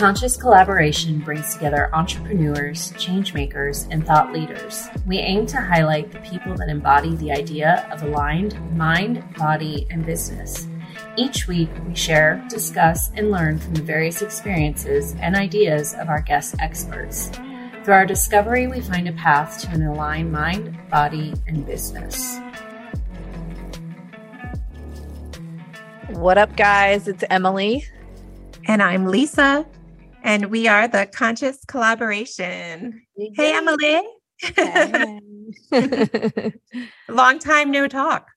Conscious collaboration brings together entrepreneurs, changemakers, and thought leaders. We aim to highlight the people that embody the idea of aligned mind, body, and business. Each week, we share, discuss, and learn from the various experiences and ideas of our guest experts. Through our discovery, we find a path to an aligned mind, body, and business. What up, guys? It's Emily. And I'm Lisa. And we are the Conscious Collaboration. Yay. Hey, Emily. Hey. Long time no talk.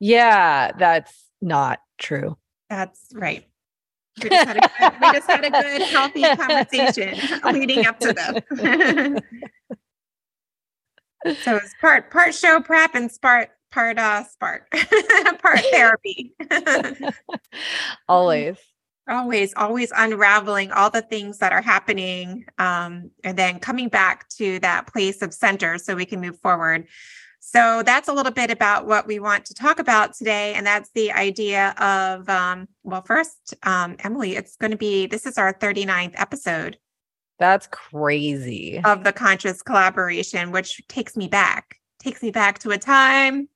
Yeah, that's not true. That's right. We just, had a good, we just had a good, healthy conversation leading up to this. so it's part part show prep and part part uh spark part therapy. Always always always unraveling all the things that are happening um, and then coming back to that place of center so we can move forward so that's a little bit about what we want to talk about today and that's the idea of um, well first um, emily it's going to be this is our 39th episode that's crazy of the conscious collaboration which takes me back takes me back to a time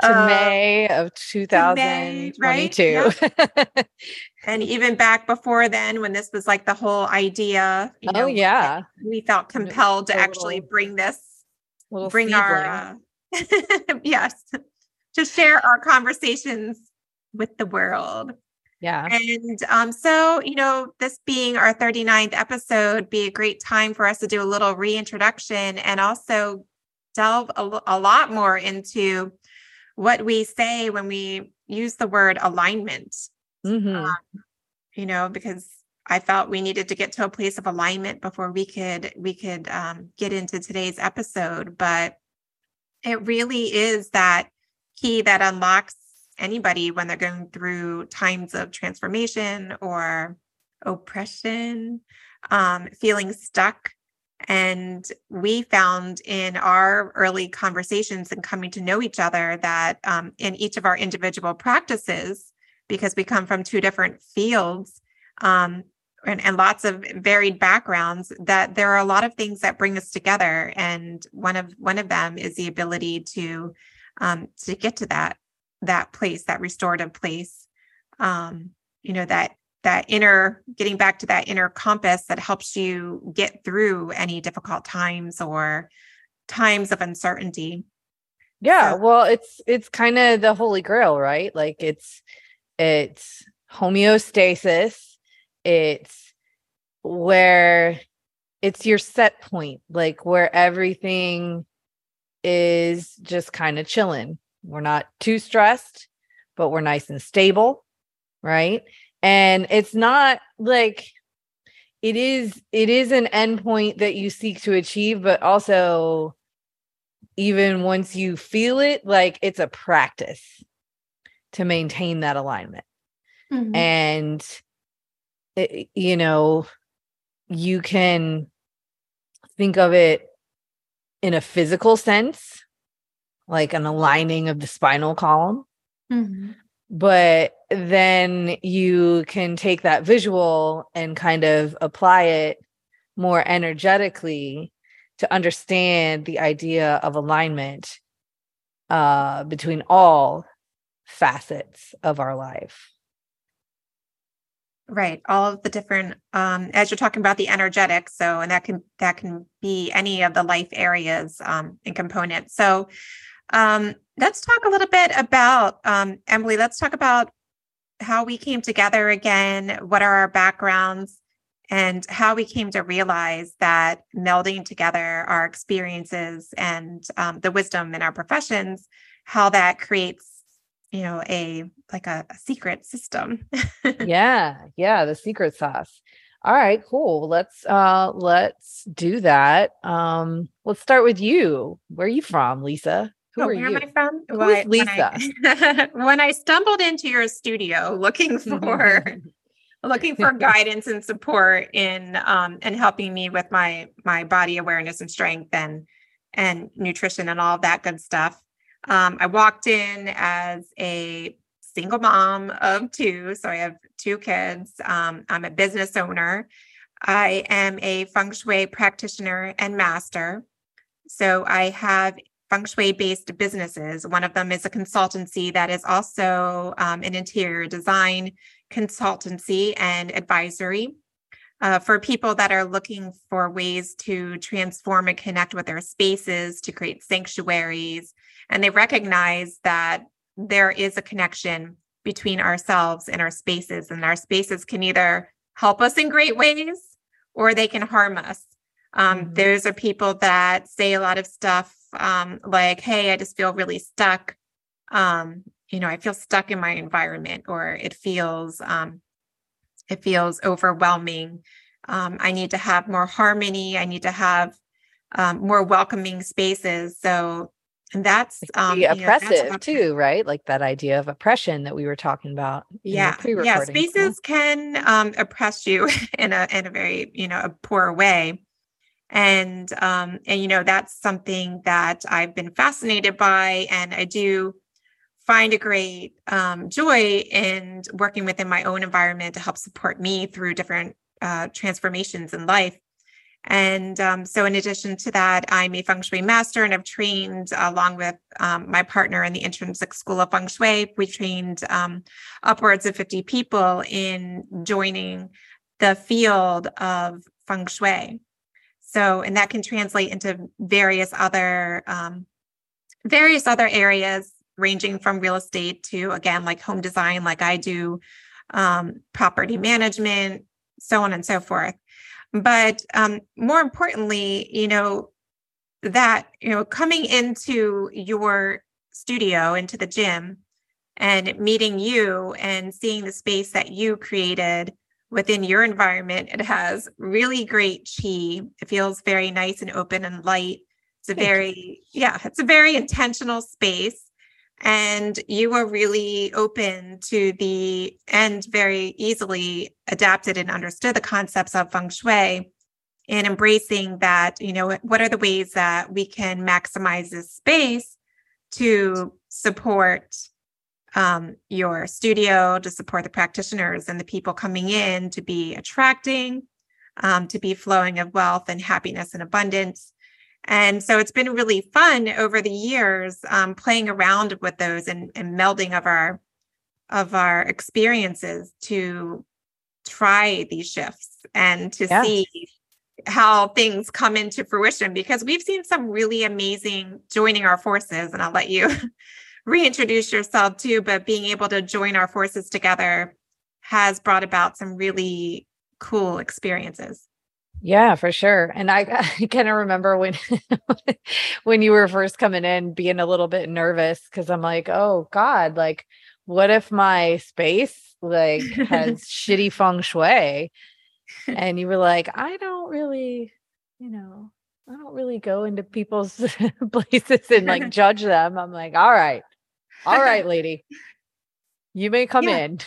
to May of 2022. May, right? and even back before then, when this was like the whole idea, you oh, know, yeah, we felt compelled to actually bring this, bring our, uh, yes, to share our conversations with the world. Yeah. And um, so, you know, this being our 39th episode, be a great time for us to do a little reintroduction and also delve a, a lot more into what we say when we use the word alignment. Mm-hmm. Um, you know, because I felt we needed to get to a place of alignment before we could we could um, get into today's episode. But it really is that key that unlocks anybody when they're going through times of transformation or oppression, um, feeling stuck, and we found in our early conversations and coming to know each other that um, in each of our individual practices, because we come from two different fields um, and, and, lots of varied backgrounds, that there are a lot of things that bring us together. And one of one of them is the ability to um, to get to that that place, that restorative place. Um, you know that that inner getting back to that inner compass that helps you get through any difficult times or times of uncertainty yeah so, well it's it's kind of the holy grail right like it's it's homeostasis. It's where it's your set point like where everything is just kind of chilling. We're not too stressed but we're nice and stable right? And it's not like it is it is an endpoint that you seek to achieve but also even once you feel it like it's a practice to maintain that alignment. Mm-hmm. and it, eh, you know you can think of it in a physical sense like an aligning of the spinal column. Mm-hmm. But then you can take that visual and kind of apply it more energetically to understand the idea of alignment uh, between all facets of our life. Right. All of the different um as you're talking about the energetics. So and that can that can be any of the life areas um and components. So um let's talk a little bit about um, Emily. Let's talk about how we came together again. What are our backgrounds? And how we came to realize that melding together our experiences and um, the wisdom in our professions, how that creates, you know, a like a, a secret system. yeah, yeah, the secret sauce. All right, cool. Let's uh let's do that. Um let's start with you. Where are you from, Lisa? Who oh, where you? am I from? Who well, Lisa? When I, when I stumbled into your studio looking for looking for guidance and support in um and helping me with my my body awareness and strength and and nutrition and all that good stuff. Um, I walked in as a single mom of two, so I have two kids. Um, I'm a business owner. I am a feng shui practitioner and master. So I have feng shui based businesses. One of them is a consultancy that is also um, an interior design consultancy and advisory. Uh, for people that are looking for ways to transform and connect with their spaces to create sanctuaries, and they recognize that there is a connection between ourselves and our spaces, and our spaces can either help us in great ways or they can harm us. Um, mm-hmm. Those are people that say a lot of stuff um, like, hey, I just feel really stuck. Um, you know, I feel stuck in my environment, or it feels um, it feels overwhelming. Um, I need to have more harmony. I need to have um, more welcoming spaces. So and that's um, oppressive know, that's too, right? Like that idea of oppression that we were talking about. Yeah, yeah. Spaces can um, oppress you in a in a very you know a poor way, and um, and you know that's something that I've been fascinated by, and I do find a great um, joy in working within my own environment to help support me through different uh, transformations in life. And um, so, in addition to that, I'm a feng shui master and I've trained along with um, my partner in the Intrinsic School of Feng Shui. We trained um, upwards of 50 people in joining the field of feng shui. So, and that can translate into various other um, various other areas, ranging from real estate to again, like home design, like I do, um, property management, so on and so forth. But um, more importantly, you know, that, you know, coming into your studio, into the gym, and meeting you and seeing the space that you created within your environment, it has really great chi. It feels very nice and open and light. It's a very, yeah, it's a very intentional space and you were really open to the and very easily adapted and understood the concepts of feng shui and embracing that you know what are the ways that we can maximize this space to support um, your studio to support the practitioners and the people coming in to be attracting um, to be flowing of wealth and happiness and abundance and so it's been really fun over the years um, playing around with those and, and melding of our of our experiences to try these shifts and to yeah. see how things come into fruition because we've seen some really amazing joining our forces and I'll let you reintroduce yourself too but being able to join our forces together has brought about some really cool experiences yeah, for sure. And I, I kind of remember when when you were first coming in being a little bit nervous cuz I'm like, "Oh god, like what if my space like has shitty feng shui?" And you were like, "I don't really, you know, I don't really go into people's places and like judge them." I'm like, "All right. All right, lady. You may come yeah. in."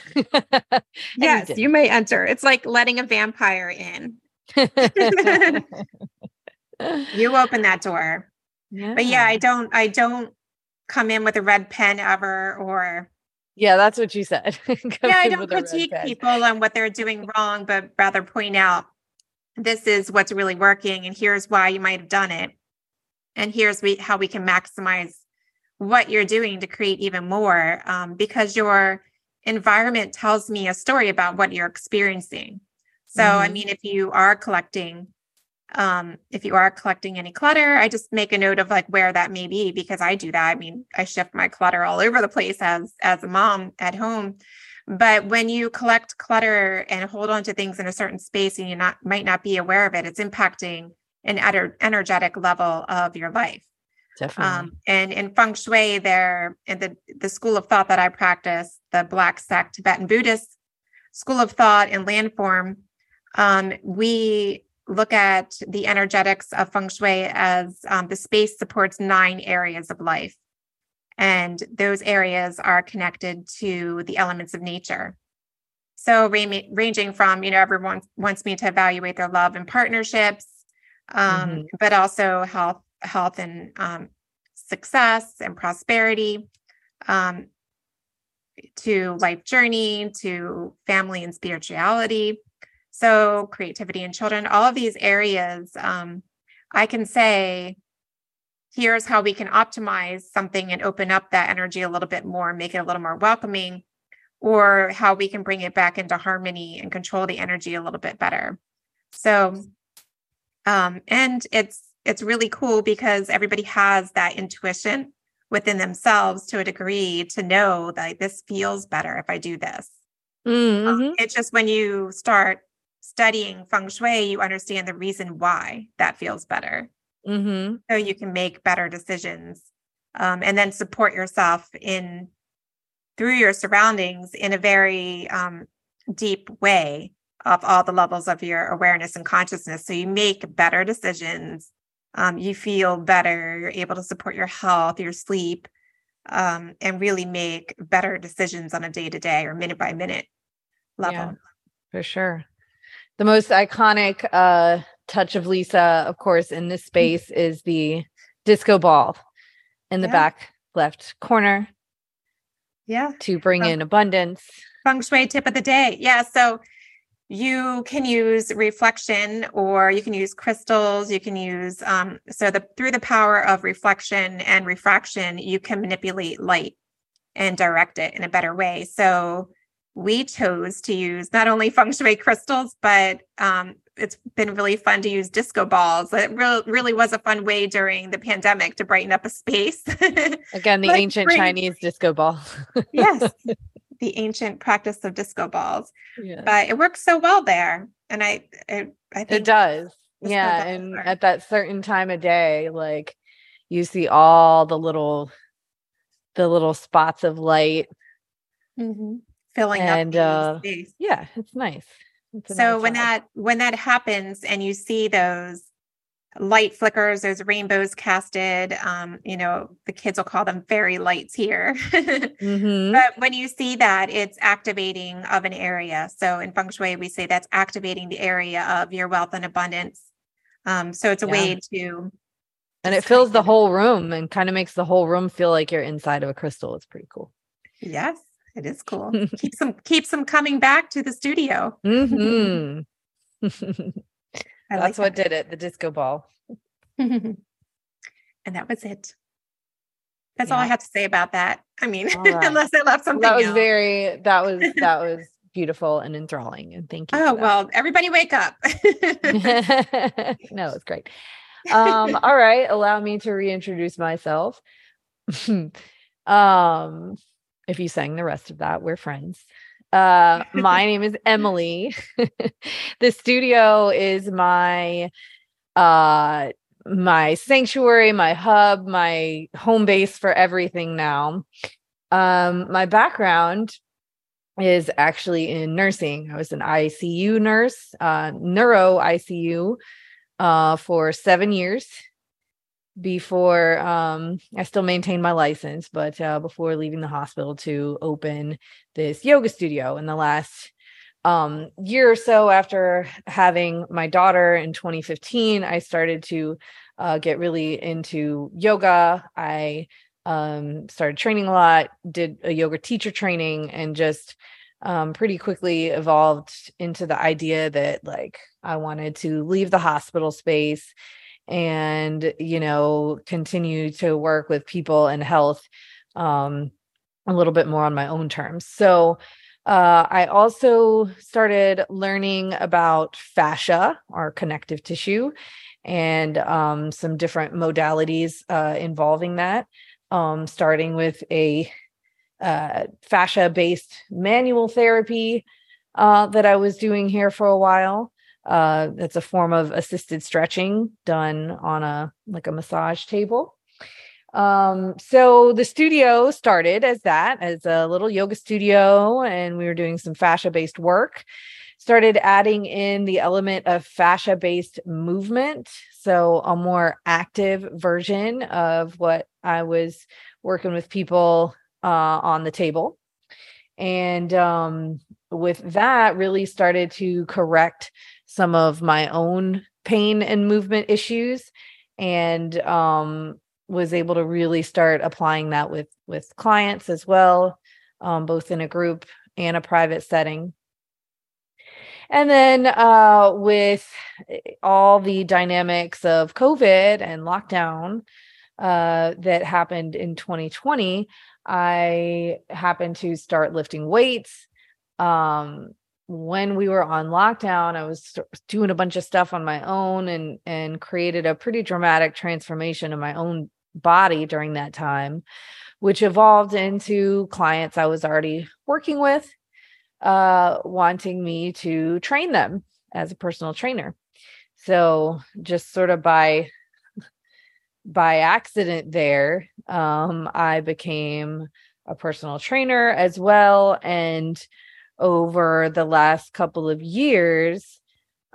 yes, you, you may enter. It's like letting a vampire in you open that door. Yeah. But yeah, I don't I don't come in with a red pen ever or yeah, that's what you said. yeah, I don't critique people on what they're doing wrong, but rather point out this is what's really working and here's why you might have done it. And here's we, how we can maximize what you're doing to create even more um, because your environment tells me a story about what you're experiencing. So, mm-hmm. I mean, if you are collecting, um, if you are collecting any clutter, I just make a note of like where that may be because I do that. I mean, I shift my clutter all over the place as as a mom at home. But when you collect clutter and hold on to things in a certain space and you not might not be aware of it, it's impacting an ener- energetic level of your life. Definitely. Um, and in feng shui, there in the the school of thought that I practice, the Black sect Tibetan Buddhist school of thought and landform, um, we look at the energetics of feng shui as um, the space supports nine areas of life. And those areas are connected to the elements of nature. So, ra- ranging from, you know, everyone wants me to evaluate their love and partnerships, um, mm-hmm. but also health, health and um, success and prosperity, um, to life journey, to family and spirituality So, creativity in children, all of these areas, um, I can say, here's how we can optimize something and open up that energy a little bit more, make it a little more welcoming, or how we can bring it back into harmony and control the energy a little bit better. So, um, and it's it's really cool because everybody has that intuition within themselves to a degree to know that this feels better if I do this. Mm-hmm. Um, it's just when you start studying feng shui, you understand the reason why that feels better. Mm-hmm. So you can make better decisions um, and then support yourself in through your surroundings in a very um, deep way of all the levels of your awareness and consciousness. So you make better decisions. Um, you feel better. You're able to support your health, your sleep, um, and really make better decisions on a day to day or minute by minute level. Yeah, for sure the most iconic uh, touch of Lisa, of course, in this mm. space is the disco ball in the yeah. back left corner. Yeah. To bring in abundance. Feng Shui tip of the day. Yeah. So you can use reflection or you can use crystals. You can use, um, so the through the power of reflection and refraction, you can manipulate light and direct it in a better way. So we chose to use not only feng shui crystals, but um, it's been really fun to use disco balls. It really, really was a fun way during the pandemic to brighten up a space. Again, the ancient. Chinese disco ball. yes, the ancient practice of disco balls. But it works so well there, and I, I, I think it does. Yeah, and are. at that certain time of day, like you see all the little, the little spots of light. Mm-hmm filling and, up uh, space. Yeah, it's nice. It's so nice when that when that happens and you see those light flickers, those rainbows casted, um, you know, the kids will call them fairy lights here. mm-hmm. But when you see that, it's activating of an area. So in feng shui, we say that's activating the area of your wealth and abundance. Um, so it's a yeah. way to and it fills the whole room and kind of makes the whole room feel like you're inside of a crystal. It's pretty cool. Yes. It is cool. keeps them keeps them coming back to the studio. Mm-hmm. That's like what that. did it. The disco ball. and that was it. That's yeah. all I have to say about that. I mean, right. unless I left something. That was else. very. That was that was beautiful and enthralling. And thank you. Oh well, everybody wake up. no, it's great. Um, all right, allow me to reintroduce myself. um, if you sang the rest of that, we're friends. Uh, my name is Emily. the studio is my uh my sanctuary, my hub, my home base for everything now. Um, my background is actually in nursing. I was an ICU nurse, uh, neuro ICU, uh, for seven years before um, I still maintain my license, but uh, before leaving the hospital to open this yoga studio in the last um, year or so after having my daughter in 2015, I started to uh, get really into yoga. I um, started training a lot, did a yoga teacher training, and just um, pretty quickly evolved into the idea that like I wanted to leave the hospital space and you know continue to work with people and health um, a little bit more on my own terms so uh, I also started learning about fascia or connective tissue and um, some different modalities uh, involving that, um, starting with a uh, fascia based manual therapy uh, that I was doing here for a while. Uh, it's a form of assisted stretching done on a like a massage table. Um, so the studio started as that, as a little yoga studio, and we were doing some fascia based work. Started adding in the element of fascia based movement. So, a more active version of what I was working with people uh, on the table. And um, with that, really started to correct some of my own pain and movement issues and um, was able to really start applying that with with clients as well um, both in a group and a private setting And then uh, with eh, all the dynamics of COVID and lockdown uh, that happened in 2020, I happened to start lifting weights. Um, when we were on lockdown, I was doing a bunch of stuff on my own and and created a pretty dramatic transformation in my own body during that time, which evolved into clients I was already working with, uh, wanting me to train them as a personal trainer. So just sort of by by accident there, um, I became a personal trainer as well. And over the last couple of years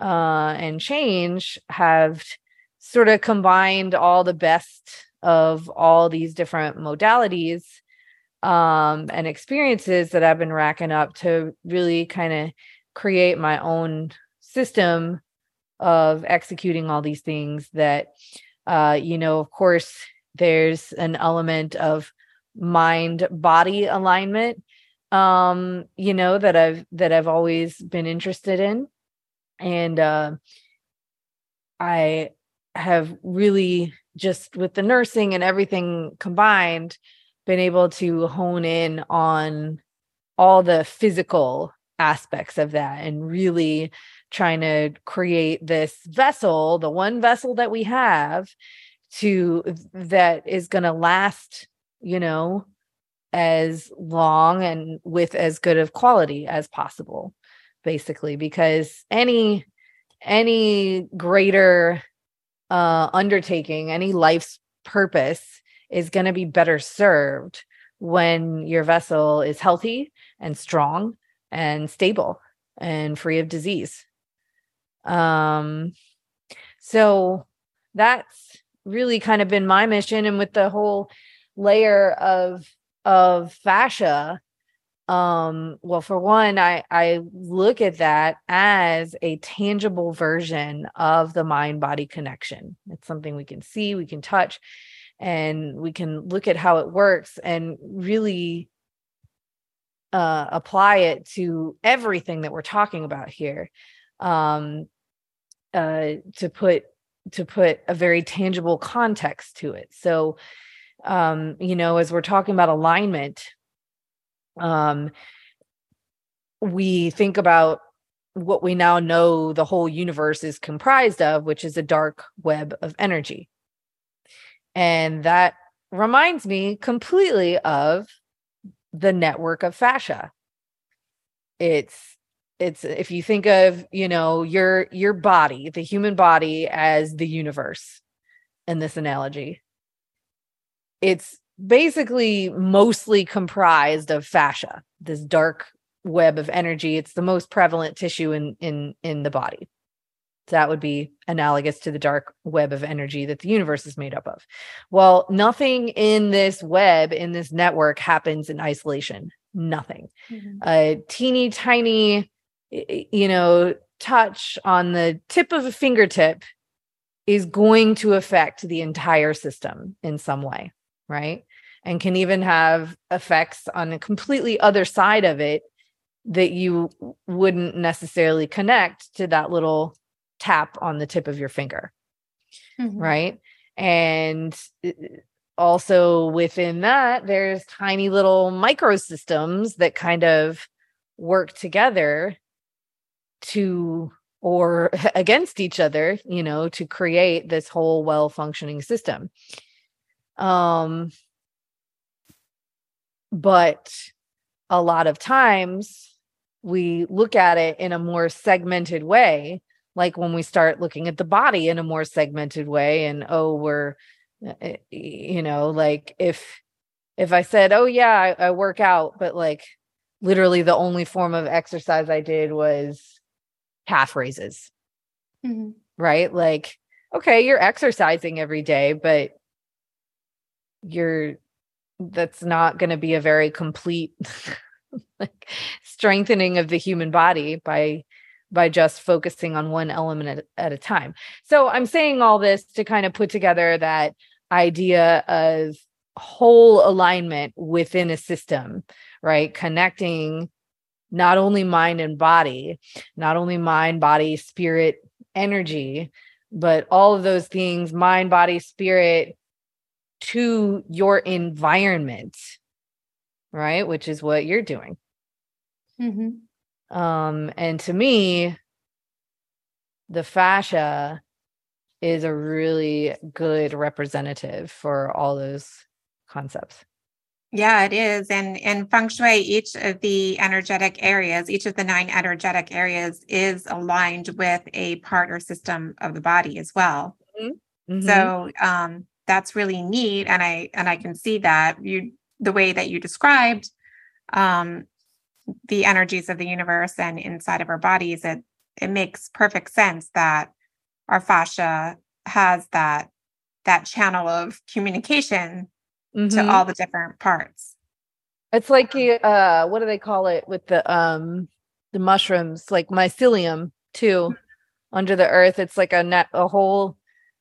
uh, and change have sort of combined all the best of all these different modalities um, and experiences that I've been racking up to really kind of create my own system of executing all these things that uh, you know of course there's an element of mind body alignment um you know that i've that i've always been interested in. And uh i have really just with the nursing and everything combined been able to hone in on all the physical aspects of that and really trying to create this vessel the one vessel that we have to that is going to last you know as long and with as good of quality as possible basically because any any greater uh undertaking any life's purpose is going to be better served when your vessel is healthy and strong and stable and free of disease. Um so that's really kind of been my mission and with the whole layer of of fascia um well for one i i look at that as a tangible version of the mind body connection. It's something we can see we can touch and we can look at how it works and really uh apply it to everything that we're talking about here. Um uh to put to put a very tangible context to it. So um, you know, as we're talking about alignment, um, we think about what we now know the whole universe is comprised of, which is a dark web of energy. And that reminds me completely of the network of fascia. It's it's if you think of, you know, your your body, the human body as the universe in this analogy it's basically mostly comprised of fascia, this dark web of energy. It's the most prevalent tissue in in in the body. That would be analogous to the dark web of energy that the universe is made up of. Well, nothing in this web, in this network, happens in isolation. Nothing. Mm-hmm. A teeny tiny, you know, touch on the tip of a fingertip is going to affect the entire system in some way right? And can even have effects on a completely other side of it that you wouldn't necessarily connect to that little tap on the tip of your finger. Mm-hmm. Right. And uh, also within that, there's tiny little microsystems that kind of work together to or against each other, you know, to create this whole well functioning system. Um, but a lot of times we look at it in a more segmented way, like when we start looking at the body in a more segmented way, and oh, we're, eh, eh, you know, like if if I said, oh yeah, I, I work out, but like literally the only form of exercise I did was calf raises. Mm-hmm. Right? Like, okay, you're exercising every day, but you're that's not going to be a very complete like strengthening of the human body by by just focusing on one element at, at a time. So I'm saying all this to kind of put together that idea of whole alignment within a system, right? Connecting not only mind and body, not only mind, body, spirit, energy, but all of those things mind, body, spirit to your environment, right? Which is what you're doing. Mm-hmm. Um, and to me, the fascia is a really good representative for all those concepts. Yeah, it is. And in feng shui, each of the energetic areas, each of the nine energetic areas is aligned with a part or system of the body as well. Mm-hmm. mm-hmm. So um, that's really neat. And I and I can see that you the way that you described um, the energies of the universe and inside of our bodies, it it makes perfect sense that our fascia has that that channel of communication mm-hmm. to all the different parts. It's like uh what do they call it with the um the mushrooms like mycelium too mm-hmm. under the earth it's like a net a whole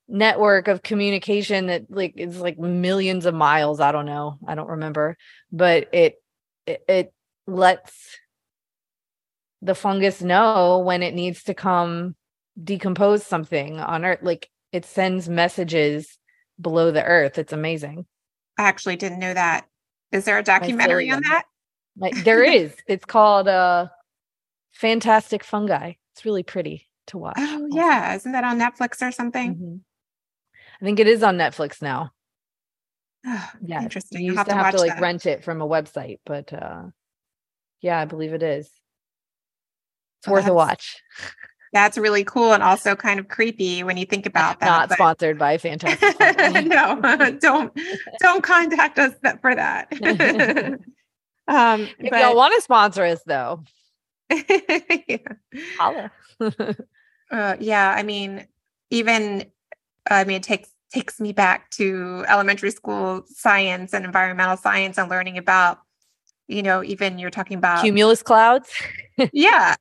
network of communication that like is like millions of miles I don't know I don't remember but it it, it lets the fungus know when it needs to come decompose something on earth like it sends messages below the earth it's amazing I actually didn't know that. Is there a documentary on that? Like, there is. It's called uh Fantastic Fungi. It's really pretty to watch. Oh yeah, isn't that on Netflix or something? Mm-hmm. I think it is on Netflix now. Yeah, interesting. You used have to, have to like that. rent it from a website, but uh yeah, I believe it is. It's worth a watch. That's really cool and also kind of creepy when you think about that. Not but... sponsored by Fantastic. no, don't don't contact us for that. um, if but... y'all want to sponsor us, though, yeah. Holla. uh, yeah, I mean, even I mean, it takes takes me back to elementary school science and environmental science and learning about you know, even you're talking about cumulus clouds. yeah.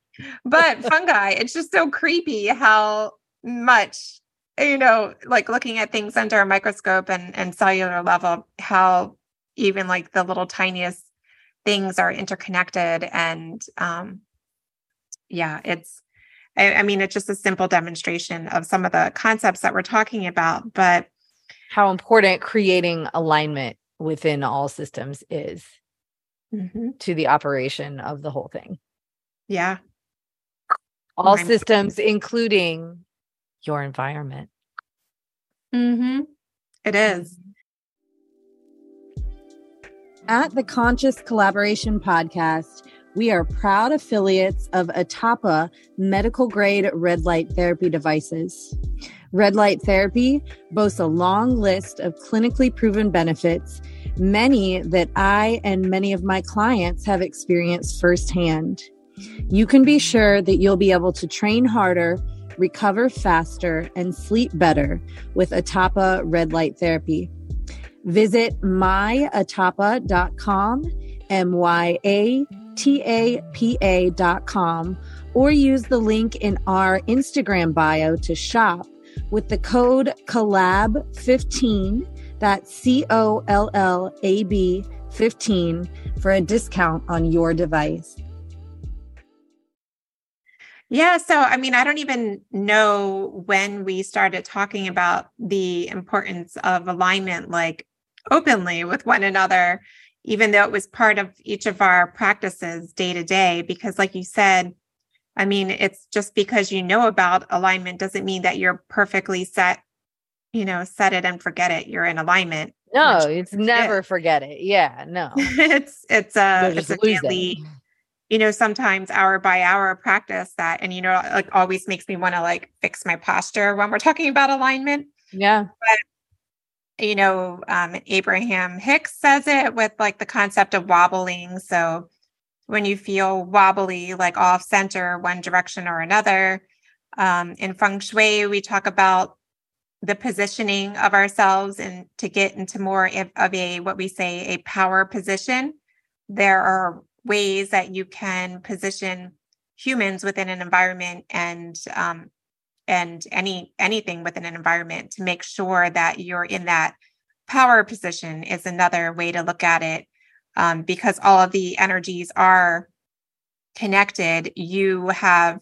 But fungi, it's just so creepy how much, you know, like looking at things under a microscope and, and cellular level, how even like the little tiniest things are interconnected. And um, yeah, it's, I, I mean, it's just a simple demonstration of some of the concepts that we're talking about, but how important creating alignment within all systems is mm-hmm. to the operation of the whole thing. Yeah. All systems, including your environment. Mm-hmm. It is. At the Conscious Collaboration Podcast, we are proud affiliates of Atapa medical grade red light therapy devices. Red light therapy boasts a long list of clinically proven benefits many that I and many of my clients have experienced firsthand. You can be sure that you'll be able to train harder, recover faster, and sleep better with Atapa red light therapy. Visit myatapa.com, M Y A T A P A.com, or use the link in our Instagram bio to shop with the code COLLAB15 that's C O L L A B 15 for a discount on your device. Yeah. So, I mean, I don't even know when we started talking about the importance of alignment, like openly with one another, even though it was part of each of our practices day to day. Because, like you said, I mean, it's just because you know about alignment doesn't mean that you're perfectly set you know, set it and forget it. You're in alignment. No, it's never it. forget it. Yeah, no. it's it's a it's a daily, you know, sometimes hour by hour practice that and you know, like always makes me want to like fix my posture when we're talking about alignment. Yeah. But you know, um, Abraham Hicks says it with like the concept of wobbling. So when you feel wobbly, like off center, one direction or another, um, in feng shui, we talk about the positioning of ourselves and to get into more of a what we say a power position there are ways that you can position humans within an environment and um, and any anything within an environment to make sure that you're in that power position is another way to look at it um, because all of the energies are connected, you have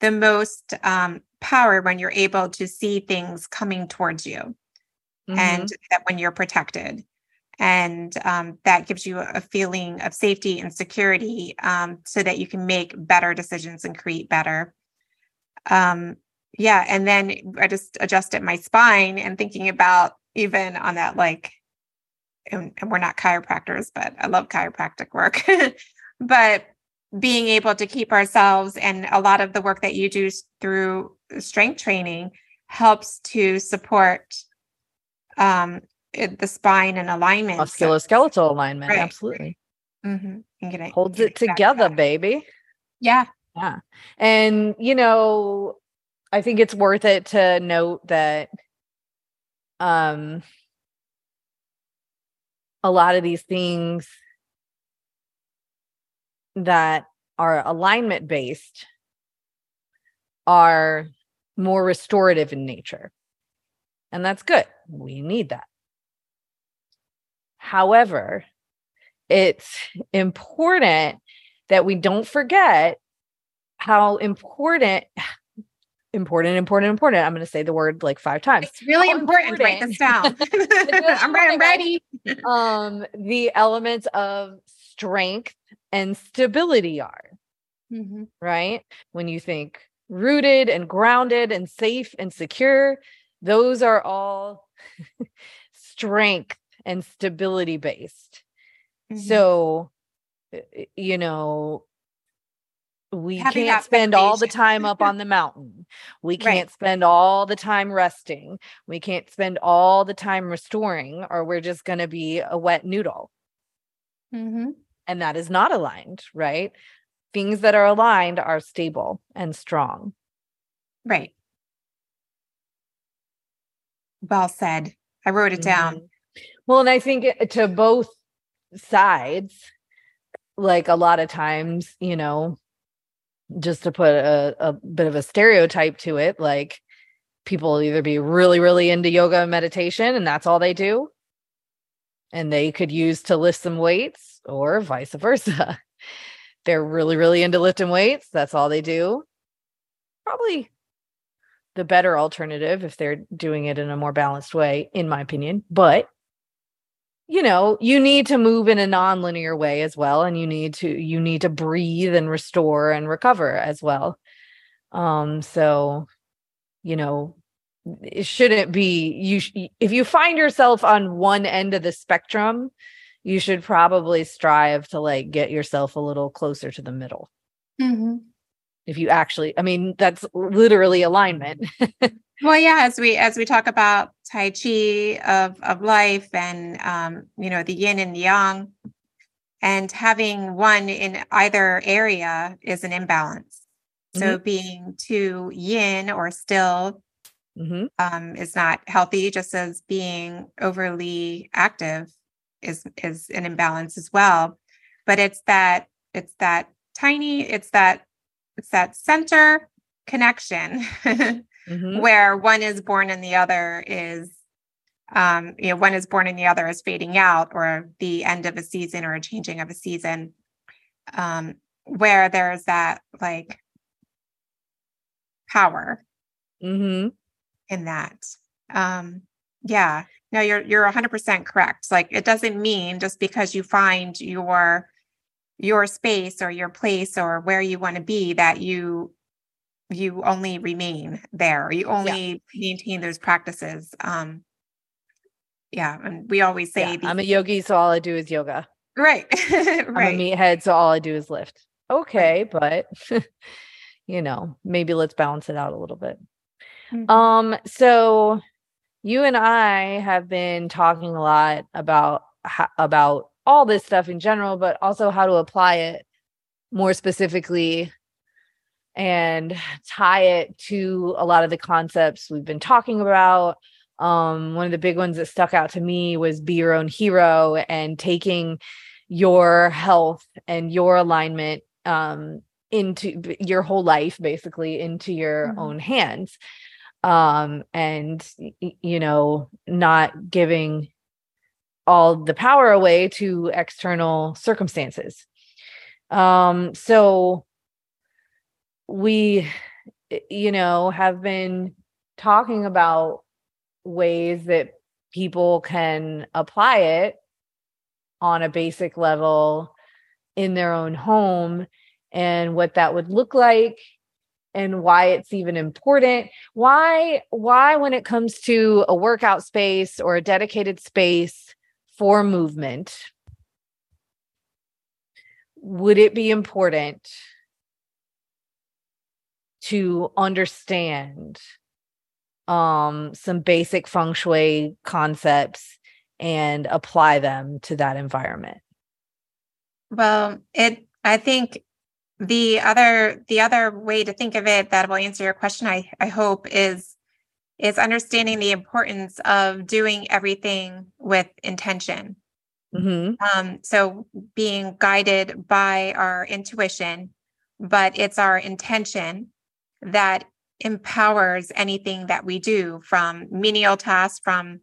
the most um, power when you're able to see things coming towards you mm-hmm. and that when you're protected. And um, that gives you a feeling of safety and security um, so that you can make better decisions and create better. Um, yeah. And then I just adjusted my spine and thinking about even on that, like, and, and we're not chiropractors, but I love chiropractic work. but being able to keep ourselves and a lot of the work that you do through strength training helps to support um, the spine and alignment musculoskeletal so, alignment right. absolutely mm-hmm. holds it together baby yeah yeah and you know i think it's worth it to note that um a lot of these things that are alignment based are more restorative in nature. And that's good. We need that. However, it's important that we don't forget how important important important important i'm going to say the word like five times it's really important. important write this down i'm, I'm ready um the elements of strength and stability are. Mm-hmm. Right. When you think rooted and grounded and safe and secure, those are all strength and stability based. Mm-hmm. So, you know, we Having can't spend all the time up on the mountain. We can't right. spend all the time resting. We can't spend all the time restoring, or we're just going to be a wet noodle. Mm-hmm and that is not aligned, right? Things that are aligned are stable and strong. Right. Well said. I wrote it down. Mm-hmm. Well, and I think to both sides, like a lot of times, you know, just to put a, a bit of a stereotype to it, like people either be really, really into yoga and meditation, and that's all they do. And they could use to lift some weights or vice versa. They're really, really into lifting weights. That's all they do. Probably the better alternative if they're doing it in a more balanced way, in my opinion. But you know you need to move in a non-linear way as well and you need to you need to breathe and restore and recover as well um so you know it shouldn't be you sh- if you find yourself on one end of the spectrum you should probably strive to like get yourself a little closer to the middle. Mm-hmm. If you actually, I mean, that's literally alignment. well, yeah, as we as we talk about Tai Chi of of life and um, you know, the yin and the yang, and having one in either area is an imbalance. So mm-hmm. being too yin or still mm-hmm. um, is not healthy, just as being overly active is is an imbalance as well but it's that it's that tiny it's that it's that center connection mm-hmm. where one is born and the other is um you know one is born and the other is fading out or the end of a season or a changing of a season um where there's that like power mm-hmm. in that um yeah no, you're you're 100% correct. Like it doesn't mean just because you find your your space or your place or where you want to be that you you only remain there. You only yeah. maintain those practices. Um yeah, and we always say yeah, I'm a yogi, so all I do is yoga. Right. right. I'm a meathead, so all I do is lift. Okay, but you know, maybe let's balance it out a little bit. Mm-hmm. Um, so you and I have been talking a lot about about all this stuff in general, but also how to apply it more specifically and tie it to a lot of the concepts we've been talking about. Um, one of the big ones that stuck out to me was be your own hero and taking your health and your alignment um, into your whole life, basically, into your mm-hmm. own hands um and you know not giving all the power away to external circumstances Um, so we, you know, have been talking about ways that people can apply it on a basic level in their own home and what that would look like and why it's even important. Why why when it comes to a workout space or a dedicated space for movement would it be important to understand um, some basic feng shui concepts and apply them to that environment well it i think the other the other way to think of it that will answer your question i i hope is is understanding the importance of doing everything with intention mm-hmm. um, so being guided by our intuition but it's our intention that empowers anything that we do from menial tasks from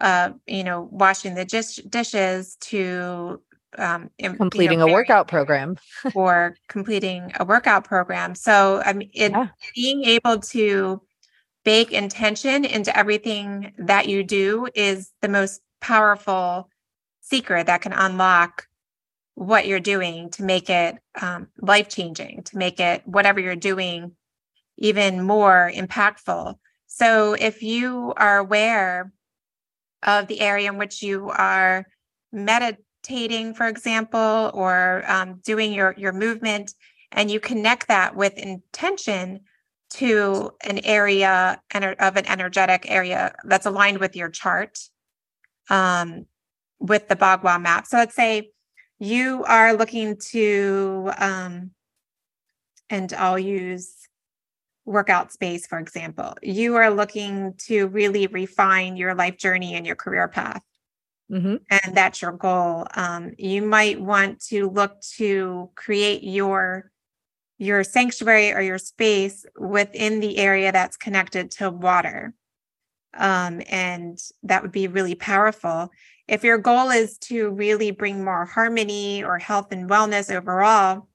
uh, you know washing the dish, dishes to um, completing you know, a workout program or completing a workout program. So I mean, it, yeah. being able to bake intention into everything that you do is the most powerful secret that can unlock what you're doing to make it um, life changing, to make it whatever you're doing even more impactful. So if you are aware of the area in which you are meditating, for example, or um, doing your your movement, and you connect that with intention to an area of an energetic area that's aligned with your chart um, with the Bagua map. So let's say you are looking to, um, and I'll use workout space, for example. You are looking to really refine your life journey and your career path mm-hmm. and that's your goal um, you might want to look to create your your sanctuary or your space within the area that's connected to water um, and that would be really powerful if your goal is to really bring more harmony or health and wellness overall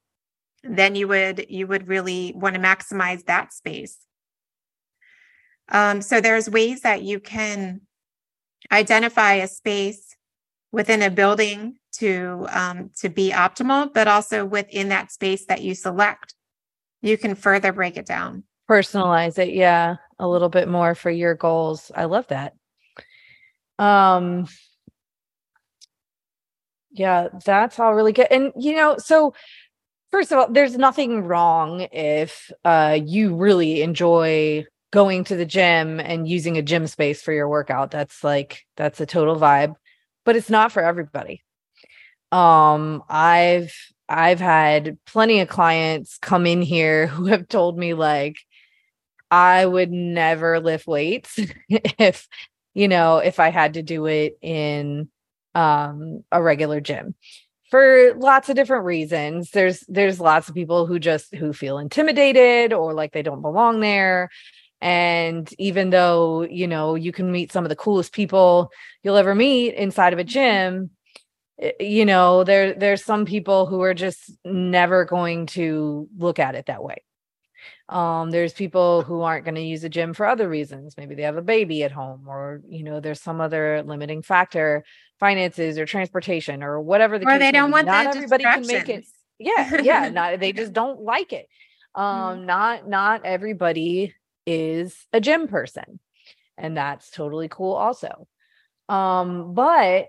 then you would you would really want to maximize that space um, so there's ways that you can identify a space within a building to um, to be optimal, but also within that space that you select, you can further break it down. Personalize it, yeah, a little bit more for your goals. I love that. Um, yeah, that's all really good. And you know, so first of all, there's nothing wrong if uh, you really enjoy going to the gym and using a gym space for your workout. That's like that's a total vibe, but it's not for everybody. Um I've I've had plenty of clients come in here who have told me like I would never lift weights if you know if I had to do it in um a regular gym for lots of different reasons there's there's lots of people who just who feel intimidated or like they don't belong there and even though, you know, you can meet some of the coolest people you'll ever meet inside of a gym, eh, you know, there there's some people who are just never going to look at it that way. Um, there's people who aren't going to use a gym for other reasons. Maybe they have a baby at home, or you know, there's some other limiting factor, finances or transportation or whatever the case. or they don't want not everybody can make it. Yeah, yeah, not they just don't like it. Um, mm-hmm. not not everybody is a gym person and that's totally cool also um but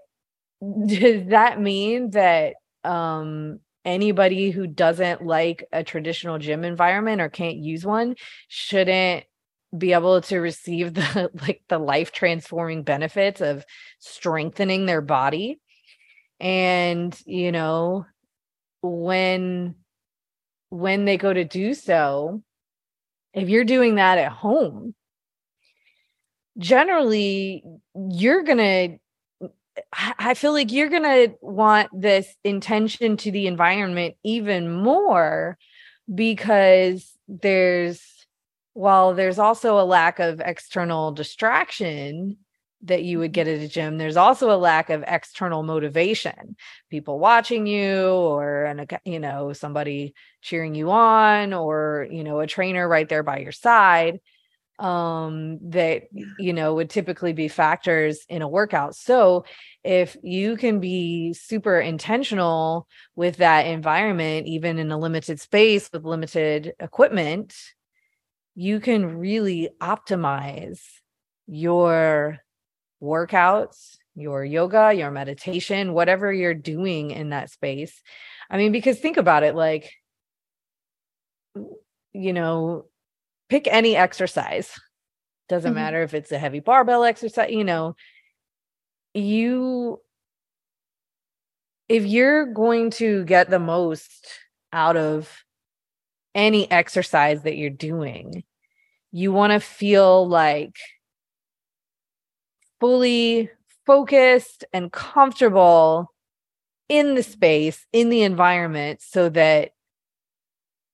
does that mean that um anybody who doesn't like a traditional gym environment or can't use one shouldn't be able to receive the like the life transforming benefits of strengthening their body. And you know when when they go to do so if you're doing that at home, generally you're going to I feel like you're going to want this intention to the environment even more because there's while there's also a lack of external distraction that you would Mm-hmm. get at a gym there's also a lack of external motivation. People watching you or an you know somebody cheering you on or you know a trainer right there by your side um that you know would typically be factors in a workout. So if you can be super intentional with that environment even in a limited space with limited equipment you can really optimize your workouts, your yoga, your meditation, whatever you're doing in that space. I mean, because think about it like, you know, pick any exercise. Doesn't Mhm. matter if it's a heavy barbell exercise, you know, you, if you're going to get the most out of any exercise that you're doing, you want to feel like fully focused and comfortable in the space, in the environment, so that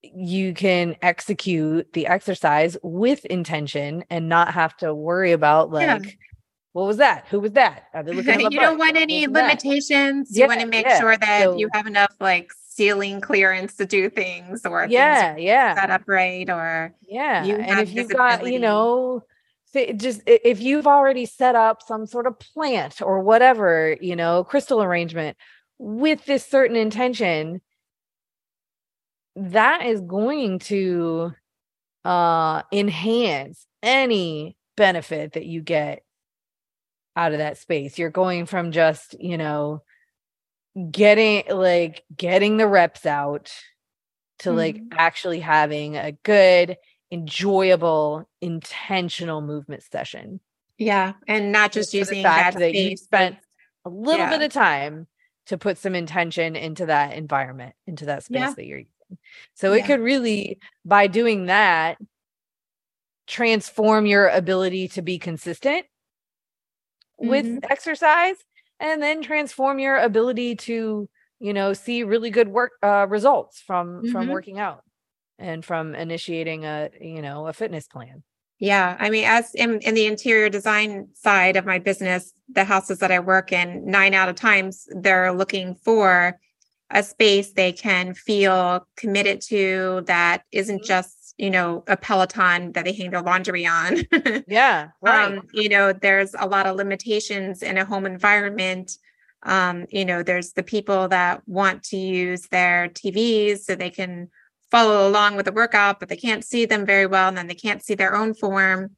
you can execute the exercise with intention and not have to worry about like, Yeah. what was that? Who was that? Are they looking at you don't want any that? limitations. Yeah, you want to make yeah. sure that So- you have enough like ceiling clearance to do things or things Yeah, yeah. set up right or Yeah. you and if you've got, you know, just if you've already set up some sort of plant or whatever, you know, crystal arrangement with this certain intention, that is going to uh enhance any benefit that you get out of that space. You're going from just, you know, getting like getting the reps out to like Mhm. actually having a good enjoyable intentional movement session yeah and not just the using fact that that you spent a little bit of time to put some intention into that environment into that space Yeah. that you're using so it could really by doing that transform your ability to be consistent with Mhm. exercise and then transform your ability to you know see really good work uh, results from from Mhm. working out and from initiating a you know a fitness plan Yeah, I mean, as in, in the interior design side of my business, the houses that I work in, nine out of times they're looking for a space they can feel committed to that isn't Mhm. just, you know, a Peloton that they hang their laundry on. yeah right um, you know, there's a lot of limitations in a home environment. Um, you know, there's the people that want to use their TVs so they can follow along with the workout, but they can't see them very well, and then they can't see their own form.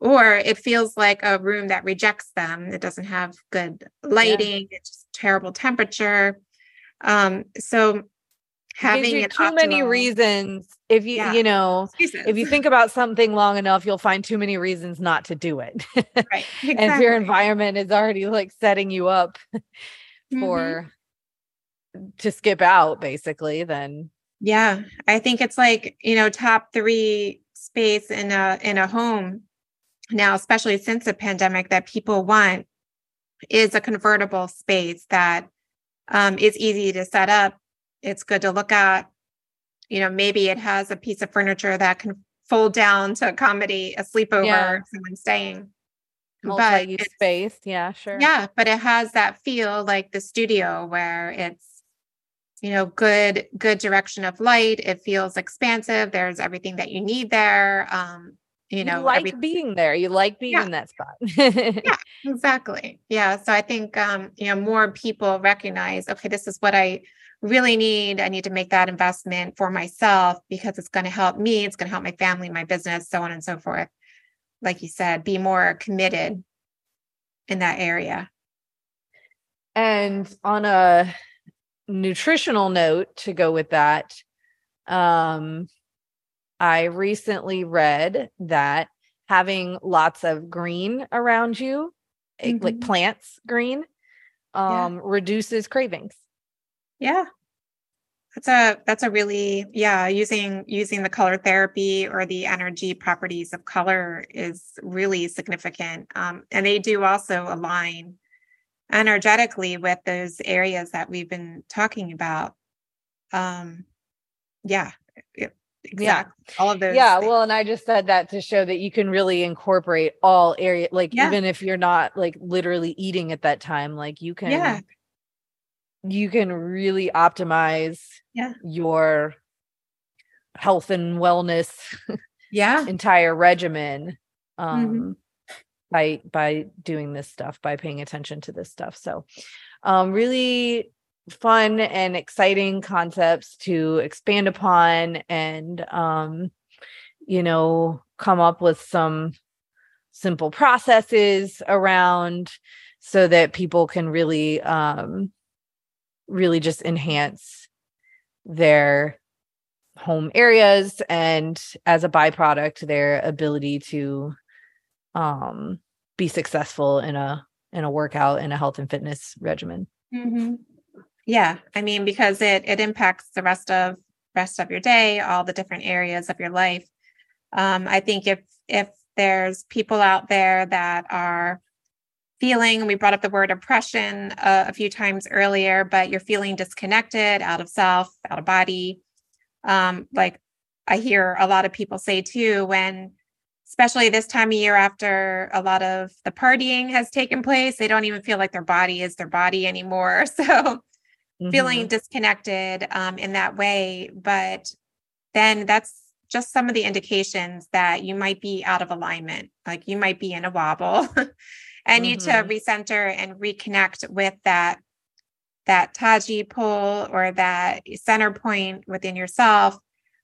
Or it feels like a room that rejects them. It doesn't have good lighting, it's just terrible temperature. Um, so having too many reasons if you Yeah. you know if you think about something long enough you'll find too many reasons not to do it right, and if your environment is already like setting you up Mhm. for to skip out basically then Yeah, I think it's like, you know, top 3 space in a in a home now, especially since the pandemic that people want is a convertible space that um, is easy to set up. It's good to look at. You know, maybe it has a piece of furniture that can fold down to accommodate a sleepover Yeah. if someone's staying. But multi-use it's- space yeah sure yeah, but it has that feel like the studio where it's you know good good direction of light. It feels expansive. There's everything that you need there. Um, you know, you like every- being there you like being Yeah. in that spot Yeah. exactly. Yeah. So I think um, you know, more people recognize, okay, this is what I really need. I need to make that investment for myself because it's going to help me, it's going to help my family, my business, so on and so forth. Like you said, be more committed in that area. And on a nutritional note to go with that, um, I recently read that having lots of green around you, eh, like Mhm. plants green, Yeah. um, reduces cravings. Yeah. That's a that's a really yeah, using using the color therapy or the energy properties of color is really significant. Um, and they do also align energetically with those areas that we've been talking about. Um, yeah, it- exactly. Yeah. All of those. Yeah. Things. Well, and I just said that to show that you can really incorporate all area, like yeah. even if you're not like literally eating at that time, like you can, yeah. You can really optimize yeah. your health and wellness yeah entire regimen um mm-hmm. by by doing this stuff by paying attention to this stuff so um really fun and exciting concepts to expand upon and um you know come up with some simple processes around so that people can really um really just enhance their home areas and as a byproduct their ability to um be successful in a in a workout in a health and fitness regimen mm-hmm. Yeah, I mean because it it impacts the rest of rest of your day, all the different areas of your life. Um, I think if if there's people out there that are feeling, we brought up the word oppression uh, a few times earlier, but you're feeling disconnected, out of self, out of body. Um, like I hear a lot of people say too, when especially this time of year after a lot of the partying has taken place, they don't even feel like their body is their body anymore. So mm-hmm. feeling disconnected um, in that way. But then that's just some of the indications that you might be out of alignment, like you might be in a wobble mm-hmm. need to mm-hmm. recenter and reconnect with that that taji pull or that center point within yourself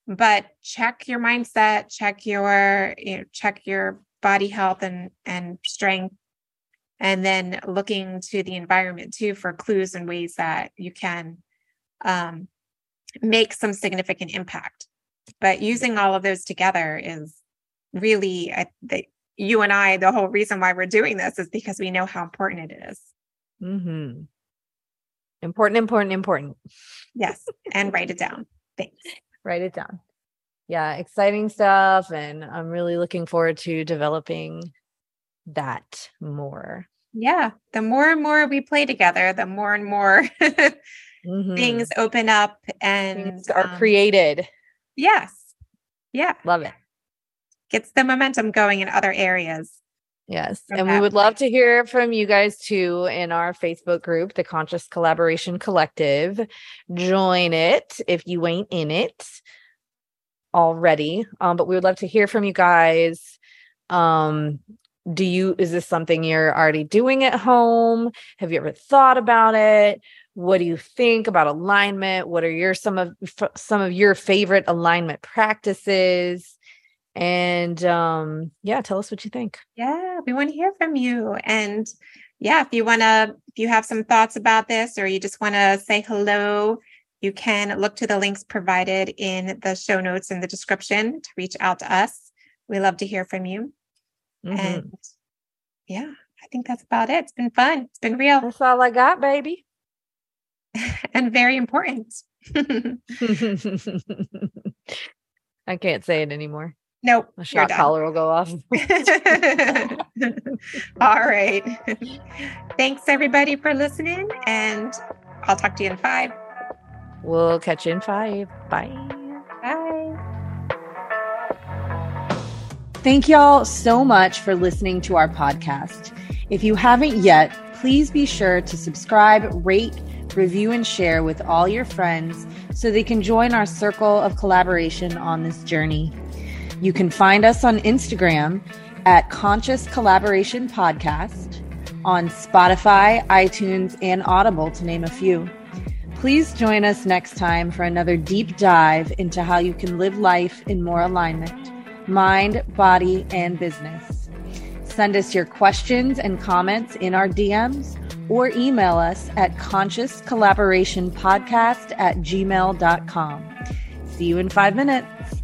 but check your mindset check your you know, check your body health and and strength and then looking to the environment too for clues and ways that you can um, make some significant impact but using all of those together is really I, the, you and i the whole reason why we're doing this is because we know how important it is. Mm-hmm. important important important yes and write it down thanks write it down yeah exciting stuff and i'm really looking forward to developing that more. Yeah. The more and more we play together, the more and more mm-hmm. things open up and things are um, created. Yes. Yeah. Love it. Gets the momentum going in other areas. Yes. And we would love to hear from you guys too in our Facebook group, the Conscious Collaboration Collective. Join it if you ain't in it already. Um, but we would love to hear from you guys. Um, do you is this something you're already doing at home have you ever thought about it what do you think about alignment what are your some of some of your favorite alignment practices and um yeah tell us what you think yeah we want to hear from you and yeah if you want to if you have some thoughts about this or you just want to say hello you can look to the links provided in the show notes in the description to reach out to us we love to hear from you Mm-hmm. And yeah, I think that's about it. It's been fun. It's been real. That's all I got, baby. and very important. I can't say it anymore. Nope. A shot collar will go off. all right. Thanks everybody for listening. And I'll talk to you in five. We'll catch you in five. Bye. Thank y'all so much for listening to our podcast. If you haven't yet, please be sure to subscribe, rate, review, and share with all your friends so they can join our circle of collaboration on this journey. You can find us on Instagram at Conscious Collaboration Podcast, on Spotify, iTunes, and Audible, to name a few. Please join us next time for another deep dive into how you can live life in more alignment mind, body, and business. Send us your questions and comments in our DMs or email us at consciouscollaborationpodcast at gmail.com. See you in five minutes.